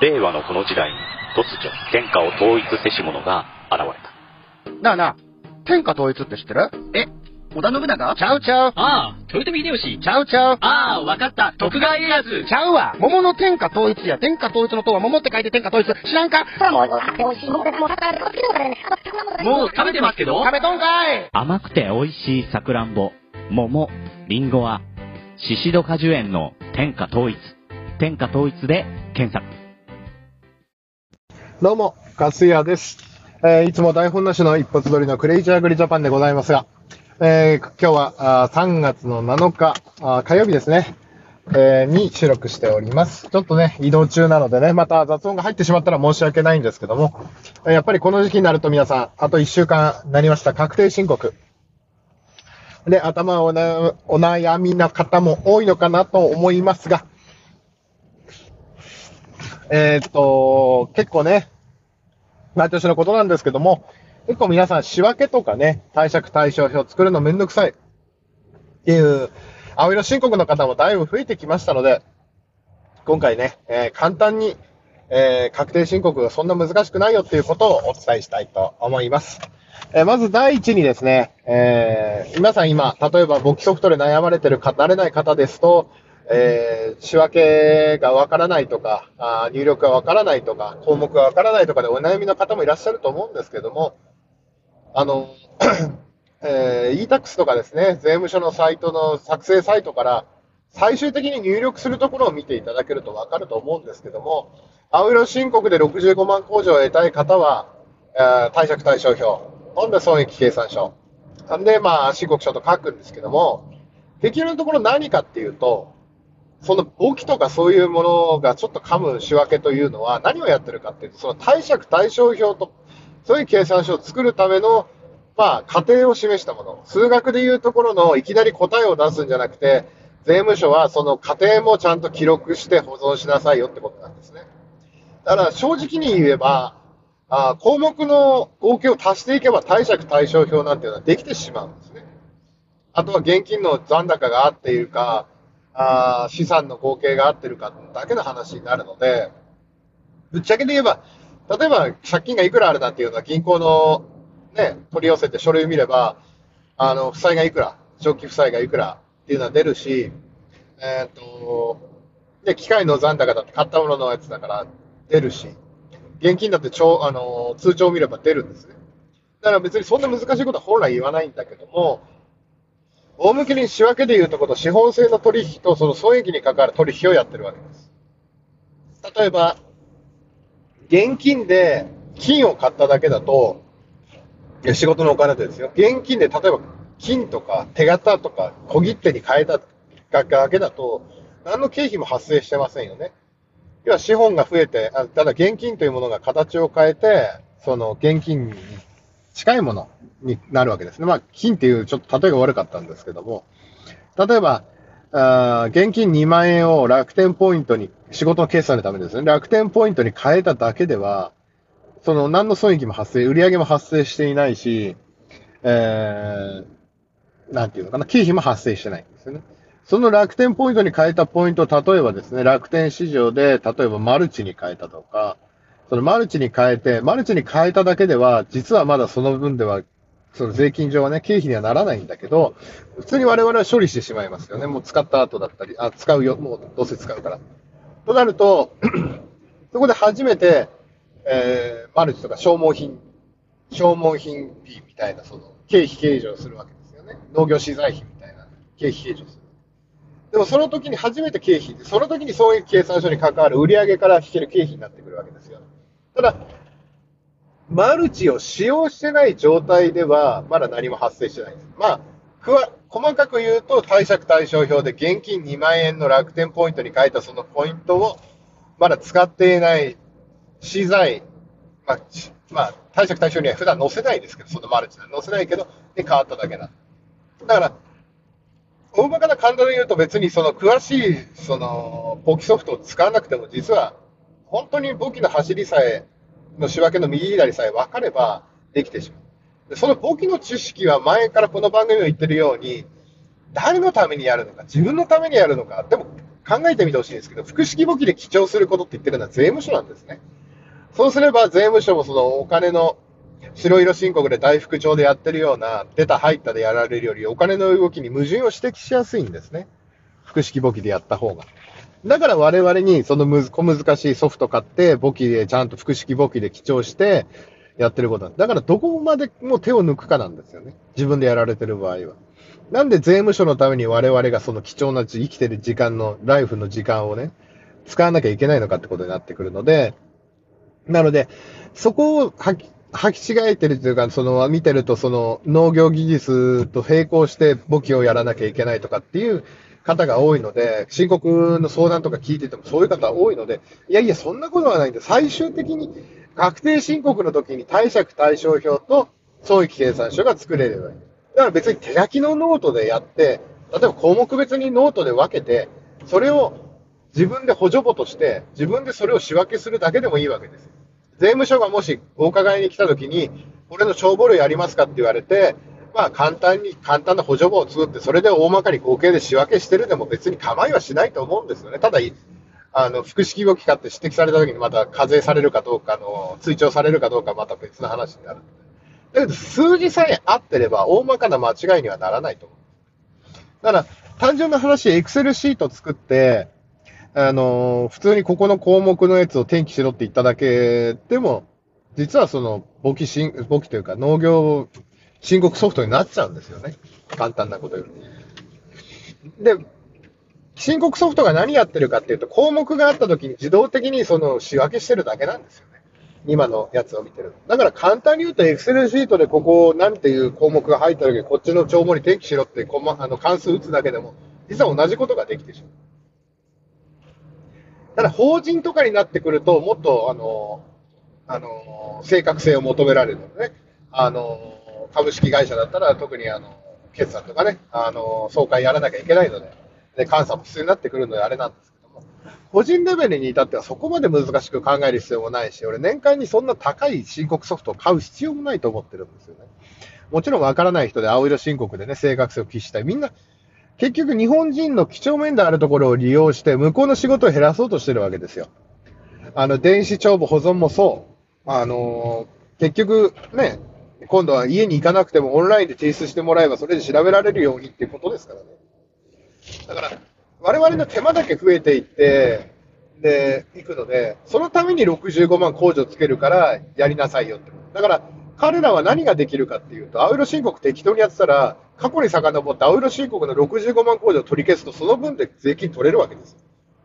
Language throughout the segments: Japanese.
令和のこの時代に突如天下を統一せし者が現れた。なあなあ、天下統一って知ってる？え、織田信長？ちゃうちゃう。ああ、豊臣秀吉。ちゃうちゃう。ああ、わかった。徳川家康。ちゃうわ。桃の天下統一や。天下統一の塔は桃って書いて天下統一。知らんか？もう食べてますけど？食べとんかい甘くて美味しいさくらんぼ、桃、りんごは、シシド果樹園の天下統一。天下統一で検索。どうも、かつやです。えーいつも台本なしの一発撮りのクレイジーアグリジャパンでございますが、えー今日はあ3月の7日あ火曜日ですね、えーに収録しております。ちょっとね、移動中なのでね、また雑音が入ってしまったら申し訳ないんですけども、やっぱりこの時期になると皆さん、あと1週間なりました、確定申告。で、頭おなお悩みな方も多いのかなと思いますが、えーっと、結構ね、毎年のことなんですけども、結構皆さん仕分けとかね、貸借対照表作るのめんどくさいっていう、青色申告の方もだいぶ増えてきましたので、今回ね、えー簡単に、えー確定申告がそんな難しくないよっていうことをお伝えしたいと思います。えーまず第一にですね、えー皆さん今、例えば簿記ソフトで悩まれてる方、慣れない方ですと、えー仕分けがわからないとか、あ入力がわからないとか、項目がわからないとかでお悩みの方もいらっしゃると思うんですけども、あの、えー e-tax とかですね、税務署のサイトの作成サイトから、最終的に入力するところを見ていただけるとわかると思うんですけども、青色申告で65万控除を得たい方は、えー貸借対照表、ほんで損益計算書、んで、まあ、申告書と書くんですけども、適用のところ何かっていうと、その簿記とかそういうものがちょっと噛む仕分けというのは何をやってるかっていうと、その貸借対照表と、そういう計算書を作るための、まあ、過程を示したもの。数学でいうところのいきなり答えを出すんじゃなくて、税務署はその過程もちゃんと記録して保存しなさいよってことなんですね。だから正直に言えば、あ項目の合計を足していけば貸借対照表なんていうのはできてしまうんですね。あとは現金の残高が合っているか、あ資産の合計が合ってるかだけの話になるので、ぶっちゃけで言えば、例えば借金がいくらあるなんていうのは銀行のね、取り寄せて書類を見れば、あの、負債がいくら、長期負債がいくらっていうのは出るし、えっ、と、で、機械の残高だって買ったもののやつだから出るし、現金だって帳あの通帳を見れば出るんですね。だから別にそんな難しいことは本来言わないんだけども、大向けに仕分けでいうとこと資本性の取引とその損益に関わる取引をやってるわけです。例えば、現金で金を買っただけだと、いや仕事のお金ですよ。現金で例えば金とか手形とか小切手に変えただけだと、何の経費も発生してませんよね。要は資本が増えて、ただ現金というものが形を変えて、その現金に近いものになるわけですね。まあ、金っていうちょっと例えが悪かったんですけども、例えば、あ現金2万円を楽天ポイントに、仕事の決済のためですね、楽天ポイントに変えただけでは、その何の損益も発生、売上も発生していないし、えー、なんていうのかな、経費も発生してないんですよね。その楽天ポイントに変えたポイントを、例えばですね、楽天市場で、例えばマルチに変えたとか、そのマルチに変えて、マルチに変えただけでは、実はまだその分では、その税金上はね、経費にはならないんだけど、普通に我々は処理してしまいますよね。もう使った後だったり、あ、使うよ、もうどうせ使うから。となると、そこで初めて、えー、マルチとか消耗品、消耗品 P みたいな、その、経費計上するわけですよね。農業資材費みたいな、経費計上する。でもその時に初めて経費、その時にそういう計算書に関わる売上から引ける経費になってくるわけですよ。ただ、マルチを使用してない状態では、まだ何も発生してないです。まあ、くわ細かく言うと、貸借対照表で現金2万円の楽天ポイントに変えたそのポイントを、まだ使っていない資材、まあ、まあ、貸借対象には普段載せないですけど、そのマルチで載せないけど、で変わっただけなだから、大まかな簡単に言うと別にその詳しい、その、簿記ソフトを使わなくても実は、本当に簿記の走りさえ、の仕分けの右左さえ分かればできてしまう。でその簿記の知識は前からこの番組を言ってるように、誰のためにやるのか、自分のためにやるのか、でも考えてみてほしいんですけど、複式簿記で記帳することって言ってるのは税務署なんですね。そうすれば税務署もそのお金の白色申告で大副帳でやってるような、出た入ったでやられるよりお金の動きに矛盾を指摘しやすいんですね。複式簿記でやった方が。だから我々にそのむず小難しいソフト買って、簿記でちゃんと複式簿記で記帳してやってることだからどこまでも手を抜くかなんですよね。自分でやられてる場合は。なんで税務署のために我々がその貴重な生きてる時間の、ライフの時間をね、使わなきゃいけないのかってことになってくるので、なので、そこを履き、履き違えてるというか、その、見てると、その、農業技術と並行して簿記をやらなきゃいけないとかっていう方が多いので、申告の相談とか聞いててもそういう方多いので、いやいや、そんなことはないんで、最終的に確定申告の時に貸借対照表と損益計算書が作れればいい。だから別に手書きのノートでやって、例えば項目別にノートで分けて、それを自分で補助簿として、自分でそれを仕分けするだけでもいいわけです。税務署がもしお伺いに来た時に、これの帳簿類ありますかって言われて、まあ簡単に、簡単な補助簿を作って、それで大まかに合計で仕分けしてるでも別に構いはしないと思うんですよね。ただ、あの、複式簿記かって指摘された時にまた課税されるかどうかの、追徴されるかどうかまた別の話になる。だけど、数字さえ合ってれば、大まかな間違いにはならないと思う。だから、単純な話、エクセルシート作って、あの普通にここの項目のやつを転記しろって言っただけでも、実はその、簿記、簿記というか農業申告ソフトになっちゃうんですよね。簡単なことより。で、申告ソフトが何やってるかっていうと、項目があった時に自動的にその仕分けしてるだけなんですよね。今のやつを見てる。だから簡単に言うと、エクセルシートでここ、なんていう項目が入った時に、こっちの帳簿に転記しろって、こま、あの、関数打つだけでも、実は同じことができてしまう。ただ、法人とかになってくると、もっと、あの、あの、正確性を求められるのでね。あの、株式会社だったら、特にあの、決算とかね、あの、総会やらなきゃいけないので、で、監査も必要になってくるのであれなんですけども、個人レベルに至ってはそこまで難しく考える必要もないし、俺年間にそんな高い申告ソフトを買う必要もないと思ってるんですよね。もちろんわからない人で青色申告でね、正確性を期したい。みんな、結局日本人の几帳面であるところを利用して、向こうの仕事を減らそうとしてるわけですよ。あの、電子帳簿保存もそう。あのー結局ね、今度は家に行かなくてもオンラインで提出してもらえばそれで調べられるようにっていうことですからね。だから、我々の手間だけ増えていって、で、いくので、そのために65万控除つけるからやりなさいよって。だから、彼らは何ができるかっていうと、青色申告適当にやってたら、過去に遡って青色申告の65万控除を取り消すと、その分で税金取れるわけです。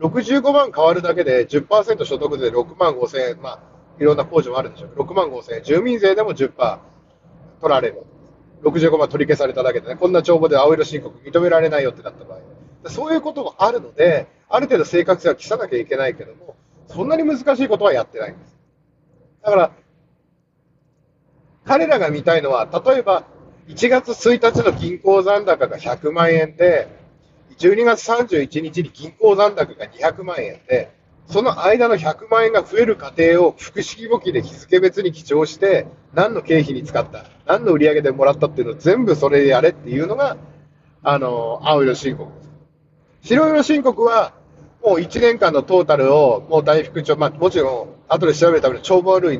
65万変わるだけで10%所得税6万5千円、まあ、いろんな控除もあるでしょう。6万5千円。住民税でも10%取られる。65万取り消されただけでね、こんな帳簿で青色申告認められないよってなった場合。そういうこともあるので、ある程度正確性は期さなきゃいけないけども、そんなに難しいことはやってないんです。だから、彼らが見たいのは、例えば、1月1日の銀行残高が100万円で、12月31日に銀行残高が200万円で、その間の100万円が増える過程を複式簿記で日付別に記帳して、何の経費に使った、何の売り上げでもらったっていうのを全部それでやれっていうのが、あの、青色申告です。白色申告は、もう1年間のトータルを、もう大副帳、まあもちろん、後で調べるための帳簿類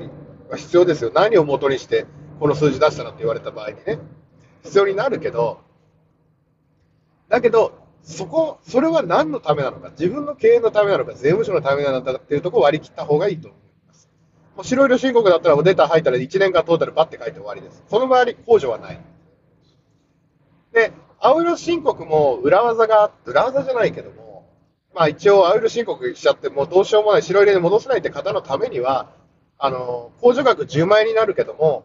は必要ですよ。何を元にして、この数字出したのって言われた場合にね、必要になるけど、だけど、そこ、それは何のためなのか、自分の経営のためなのか、税務署のためなのかっていうところを割り切った方がいいと思います。もう白色申告だったら、データ入ったら1年間トータルバッて書いて終わりです。その場合控除はない。で、青色申告も裏技が、裏技じゃないけども、まあ一応青色申告しちゃってもうどうしようもない白色に戻せないって方のためには、あの、控除額10万円になるけども、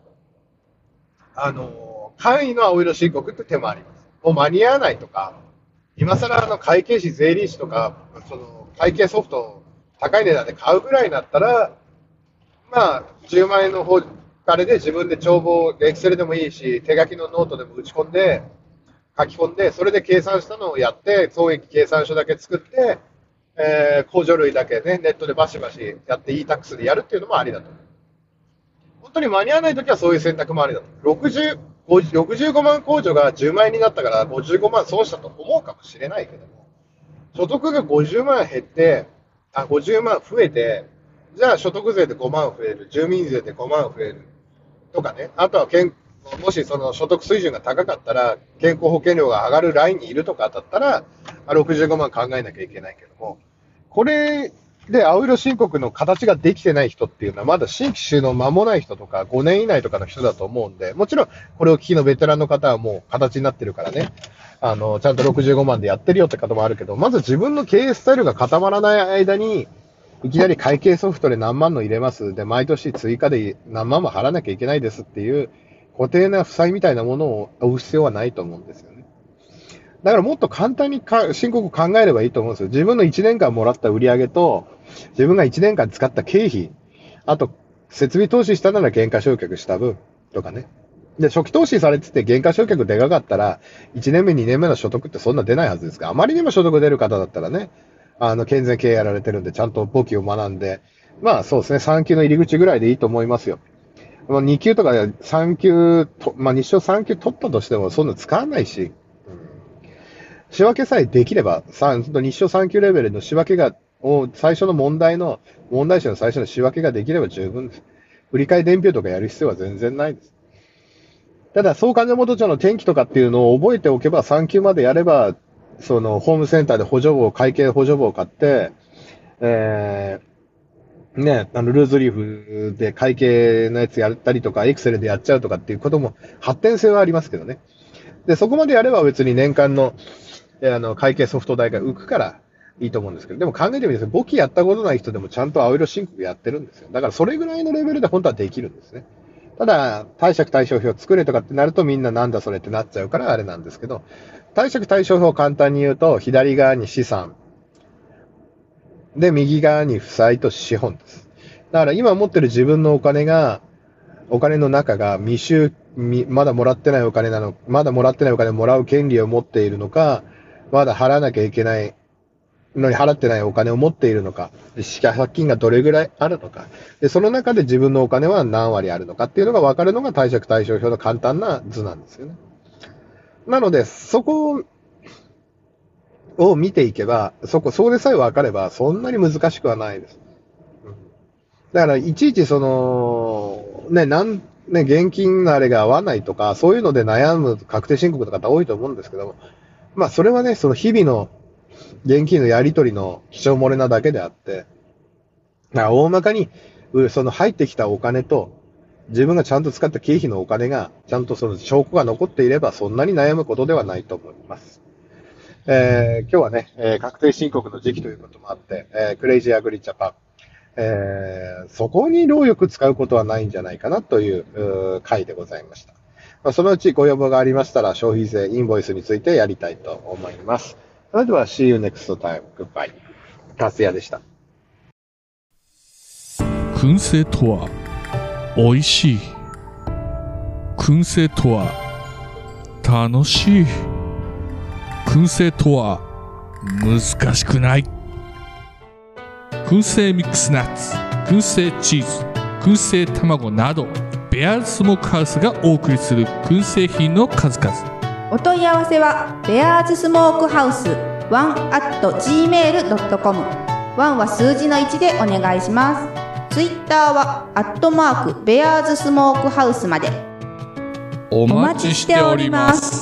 あの、簡易の青色申告って手もあります。もう間に合わないとか、今更あの会計士、税理士とか、その会計ソフトを高い値段で買うぐらいになったら、まあ、10万円の方、あれで自分で帳簿、エクセルでもいいし、手書きのノートでも打ち込んで、書き込んで、それで計算したのをやって、損益計算書だけ作って、えー、控除類だけね、ネットでバシバシやって e-tax でやるっていうのもありだと。本当に間に合わないときはそういう選択もありだと。60 65万控除が10万円になったから55万損したと思うかもしれないけども、所得が50万減って、あ、50万増えて、じゃあ所得税で5万増える、住民税で5万増えるとかね、あとは健もしその所得水準が高かったら、健康保険料が上がるラインにいるとかだったら、65万考えなきゃいけないけども、これで青色申告の形ができてない人っていうのは、まだ新規収納間もない人とか、5年以内とかの人だと思うんで、もちろんこれを聞きのベテランの方はもう形になってるからね、あの、ちゃんと65万でやってるよって方もあるけど、まず自分の経営スタイルが固まらない間に、いきなり会計ソフトで何万の入れます。で、毎年追加で何万も払わなきゃいけないですっていう固定な負債みたいなものを負う必要はないと思うんですよね。だからもっと簡単にか申告考えればいいと思うんですよ。自分の1年間もらった売り上げと、自分が1年間使った経費、あと、設備投資したなら減価償却した分とかね。で、初期投資されてて減価償却でかかったら、1年目、2年目の所得ってそんな出ないはずですが、あまりにも所得出る方だったらね、あの、健全経営やられてるんで、ちゃんと簿記を学んで、まあそうですね、3級の入り口ぐらいでいいと思いますよ。まあ2級とか3級と、まあ日照3級取ったとしても、そんな使わないし、うん仕分けさえできれば、さ日照3級レベルの仕分けが、を最初の問題の、問題集の最初の仕分けができれば十分です。振り替え伝票とかやる必要は全然ないです。ただ、総勘定元帳の転記とかっていうのを覚えておけば、3級までやれば、その、ホームセンターで補助簿、会計補助簿を買って、えー、ね、あの、ルーズリーフで会計のやつやったりとか、エクセルでやっちゃうとかっていうことも発展性はありますけどね。で、そこまでやれば別に年間の、あの、会計ソフト代が浮くからいいと思うんですけど、でも考えてみてく。簿記やったことない人でもちゃんと青色申告やってるんですよ。だからそれぐらいのレベルで本当はできるんですね。ただ、貸借対照表作れとかってなるとみんななんだそれってなっちゃうからあれなんですけど、貸借対照表を簡単に言うと、左側に資産、で、右側に負債と資本です。だから今持ってる自分のお金が、お金の中が未収、まだもらってないお金なの、まだもらってないお金をもらう権利を持っているのか、まだ払わなきゃいけないのに払ってないお金を持っているのか、借金がどれぐらいあるのか、で、その中で自分のお金は何割あるのかっていうのが分かるのが貸借対照表の簡単な図なんですよね。なので、そこを見ていけば、そこ、それさえ分かれば、そんなに難しくはないです。だから、いちいちその、ね、なん、ね、現金のあれが合わないとか、そういうので悩む確定申告の方多いと思うんですけども、まあ、それはね、その日々の現金のやり取りの気象漏れなだけであって、だから大まかに、その入ってきたお金と、自分がちゃんと使った経費のお金が、ちゃんとその証拠が残っていれば、そんなに悩むことではないと思います。えー今日はね、えー確定申告の時期ということもあって、えークレイジーアグリジャパン、えーそこに労力使うことはないんじゃないかなという回でございました。まあ、そのうちご要望がありましたら、消費税、インボイスについてやりたいと思います。それでは、See you next time. Goodbye. タスヤでした。燻製とは美味しい燻製とは楽しい燻製とは難しくない燻製ミックスナッツ燻製チーズ燻製卵などベアーズスモークハウスがお送りする燻製品の数々お問い合わせはベアーズスモークハウスワン at gmail.com ワンは数字の1でお願いします。ツイッターはアットマークベアーズスモークハウスまで。お待ちしております。